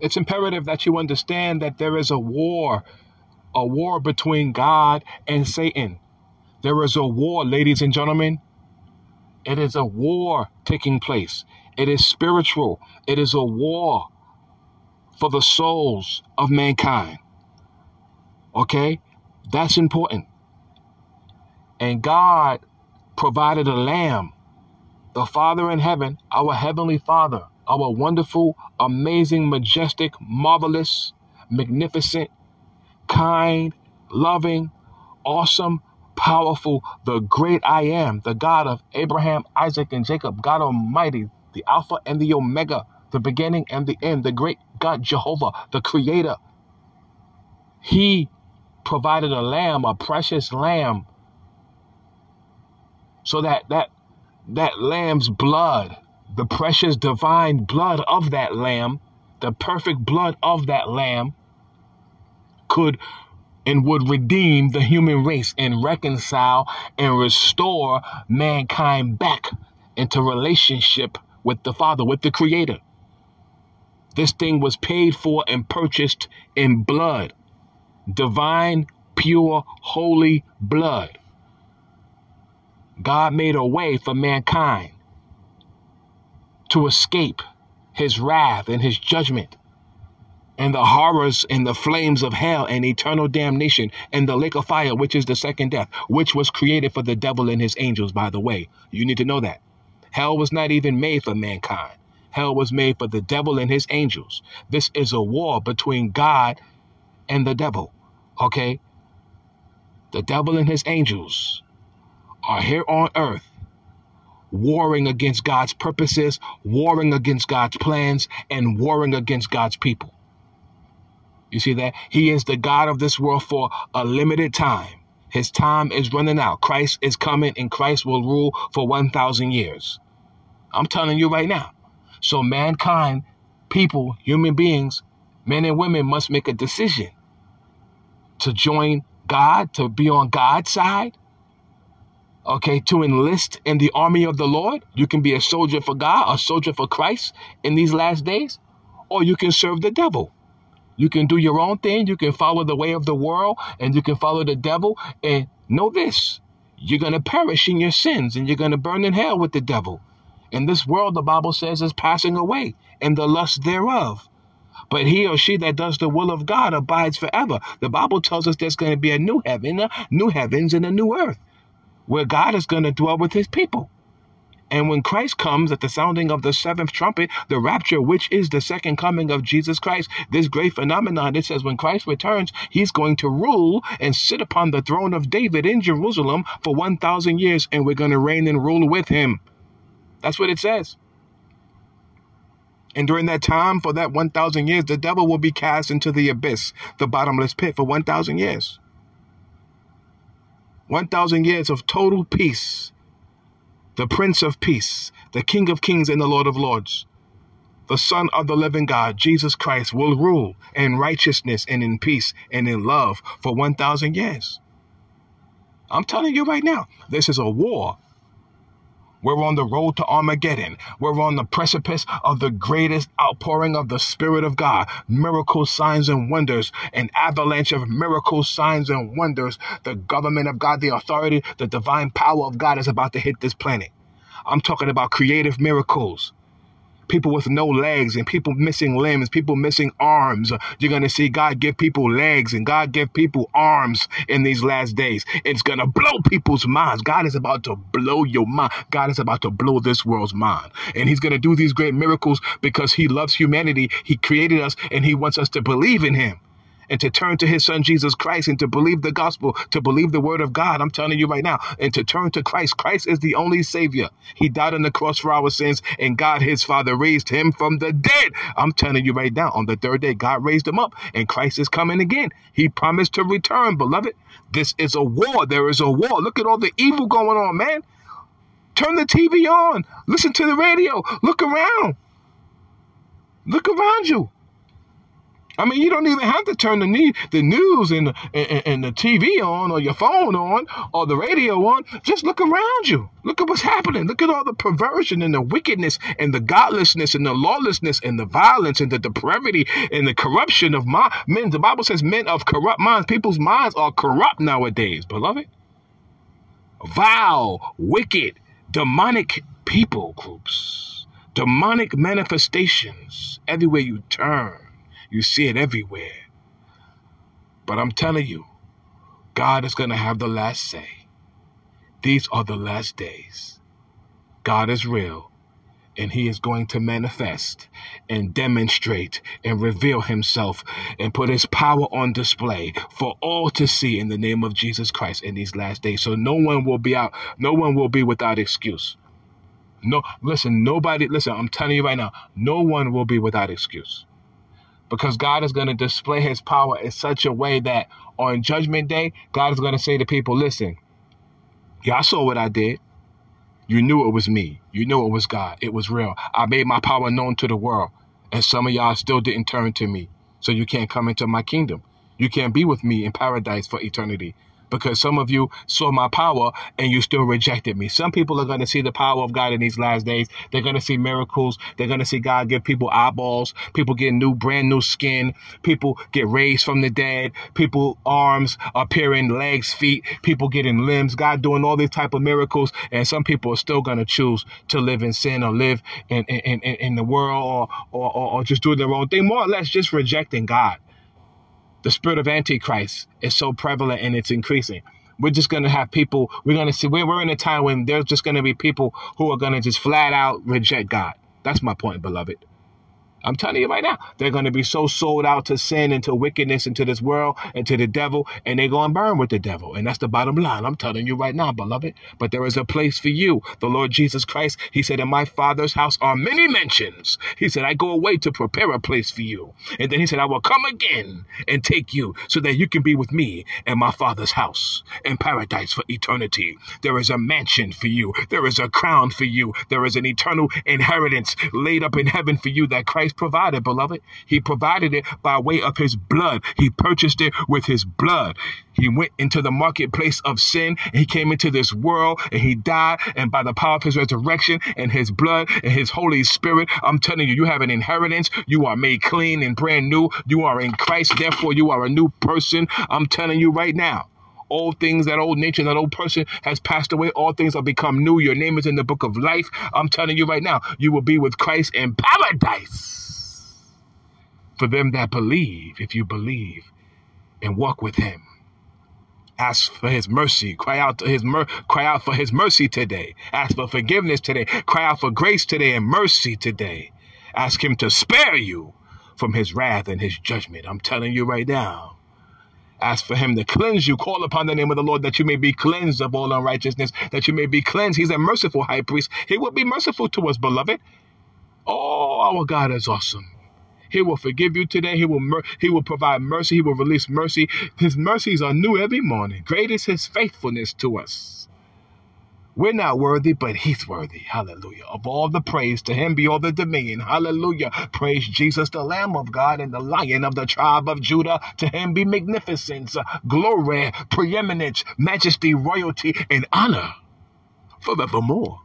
It's imperative that you understand that there is a war, a war between God and Satan. There is a war, ladies and gentlemen. It is a war taking place. It is spiritual. It is a war for the souls of mankind. Okay? That's important. And God provided a lamb. The Father in heaven, our Heavenly Father, our wonderful, amazing, majestic, marvelous, magnificent, kind, loving, awesome, powerful, the great I am, the God of Abraham, Isaac, and Jacob, God Almighty, the Alpha and the Omega, the beginning and the end, the great God Jehovah, the Creator. He provided a lamb, a precious lamb, so that that that lamb's blood, the precious divine blood of that lamb, the perfect blood of that lamb, could and would redeem the human race and reconcile and restore mankind back into relationship with the Father, with the Creator. This thing was paid for and purchased in blood, divine, pure, holy blood. God made a way for mankind to escape his wrath and his judgment and the horrors and the flames of hell and eternal damnation and the lake of fire, which is the second death, which was created for the devil and his angels, by the way. You need to know that. Hell was not even made for mankind. Hell was made for the devil and his angels. This is a war between God and the devil. Okay? The devil and his angels are here on earth warring against God's purposes, warring against God's plans, and warring against God's people. You see that? He is the God of this world for a limited time. His time is running out. Christ is coming and Christ will rule for 1,000 years. I'm telling you right now. So, mankind, people, human beings, men and women must make a decision to join God, to be on God's side, okay, to enlist in the army of the Lord. You can be a soldier for God, a soldier for Christ in these last days, or you can serve the devil. You can do your own thing. You can follow the way of the world and you can follow the devil. And know this you're going to perish in your sins and you're going to burn in hell with the devil. And this world, the Bible says, is passing away and the lust thereof. But he or she that does the will of God abides forever. The Bible tells us there's going to be a new heaven, a new heavens, and a new earth where God is going to dwell with his people. And when Christ comes at the sounding of the seventh trumpet, the rapture, which is the second coming of Jesus Christ, this great phenomenon, it says when Christ returns, he's going to rule and sit upon the throne of David in Jerusalem for 1,000 years, and we're going to reign and rule with him. That's what it says. And during that time, for that 1,000 years, the devil will be cast into the abyss, the bottomless pit, for 1,000 years. 1,000 years of total peace the Prince of Peace, the King of Kings and the Lord of Lords. The Son of the living God, Jesus Christ, will rule in righteousness and in peace and in love for 1,000 years. I'm telling you right now, this is a war. We're on the road to Armageddon. We're on the precipice of the greatest outpouring of the Spirit of God. Miracles, signs, and wonders. An avalanche of miracles, signs, and wonders. The government of God, the authority, the divine power of God is about to hit this planet. I'm talking about creative miracles people with no legs and people missing limbs, people missing arms. You're going to see God give people legs and God give people arms in these last days. It's going to blow people's minds. God is about to blow your mind. God is about to blow this world's mind. And He's going to do these great miracles because He loves humanity. He created us and He wants us to believe in Him and to turn to his son Jesus Christ and to believe the gospel, to believe the word of God. I'm telling you right now, and to turn to Christ. Christ is the only savior. He died on the cross for our sins, and God, his father, raised him from the dead. I'm telling you right now, on the third day, God raised him up, and Christ is coming again. He promised to return, beloved. This is a war. There is a war. Look at all the evil going on, man. Turn the TV on. Listen to the radio. Look around. Look around you. I mean, you don't even have to turn the, ne- the news and the, and, and the TV on or your phone on or the radio on. Just look around you. Look at what's happening. Look at all the perversion and the wickedness and the godlessness and the lawlessness and the violence and the depravity and the corruption of my men. The Bible says men of corrupt minds. People's minds are corrupt nowadays, beloved. Vile, wicked, demonic people groups, demonic manifestations everywhere you turn. You see it everywhere. But I'm telling you, God is going to have the last say. These are the last days. God is real, and He is going to manifest and demonstrate and reveal Himself and put His power on display for all to see in the name of Jesus Christ in these last days. So no one will be out, no one will be without excuse. No, listen, nobody, listen, I'm telling you right now, no one will be without excuse because God is going to display his power in such a way that on judgment day, God is going to say to people, listen, y'all saw what I did. You knew it was me. You knew it was God. It was real. I made my power known to the world. And some of y'all still didn't turn to me. So you can't come into my kingdom. You can't be with me in paradise for eternity because some of you saw my power and you still rejected me. Some people are going to see the power of God in these last days. They're going to see miracles. They're going to see God give people eyeballs, people get new, brand new skin, people get raised from the dead, people arms appearing, legs, feet, people getting limbs, God doing all these type of miracles. And some people are still going to choose to live in sin or live in, in, in, in the world or, or, or just do their own thing, more or less just rejecting God the spirit of antichrist is so prevalent and it's increasing. We're just going to have people we're going to see we're, we're in a time when there's just going to be people who are going to just flat out reject god. That's my point beloved I'm telling you right now, they're going to be so sold out to sin and to wickedness and to this world and to the devil, and they're going to burn with the devil. And that's the bottom line. I'm telling you right now, beloved. But there is a place for you. The Lord Jesus Christ, He said, In my Father's house are many mansions. He said, I go away to prepare a place for you. And then He said, I will come again and take you so that you can be with me in my Father's house in paradise for eternity. There is a mansion for you. There is a crown for you. There is an eternal inheritance laid up in heaven for you that Christ provided, beloved. He provided it by way of his blood. He purchased it with his blood. He went into the marketplace of sin he came into this world and he died. And by the power of his resurrection and his blood and his Holy Spirit, I'm telling you, you have an inheritance. You are made clean and brand new. You are in Christ. Therefore, you are a new person. I'm telling you right now all things, that old nature, that old person has passed away. All things have become new. Your name is in the book of life. I'm telling you right now, you will be with Christ in paradise for them that believe, if you believe and walk with him. Ask for his mercy. Cry out to his mer- cry out for his mercy today. Ask for forgiveness today. Cry out for grace today and mercy today. Ask him to spare you from his wrath and his judgment. I'm telling you right now. Ask for him to cleanse you. Call upon the name of the Lord that you may be cleansed of all unrighteousness, that you may be cleansed. He's a merciful high priest. He will be merciful to us, beloved. Oh, our God is awesome. He will forgive you today. He will mer- he will provide mercy. He will release mercy. His mercies are new every morning. Great is his faithfulness to us. We're not worthy, but he's worthy. Hallelujah. Of all the praise, to him be all the dominion. Hallelujah. Praise Jesus, the Lamb of God and the Lion of the tribe of Judah. To him be magnificence, glory, preeminence, majesty, royalty, and honor forevermore.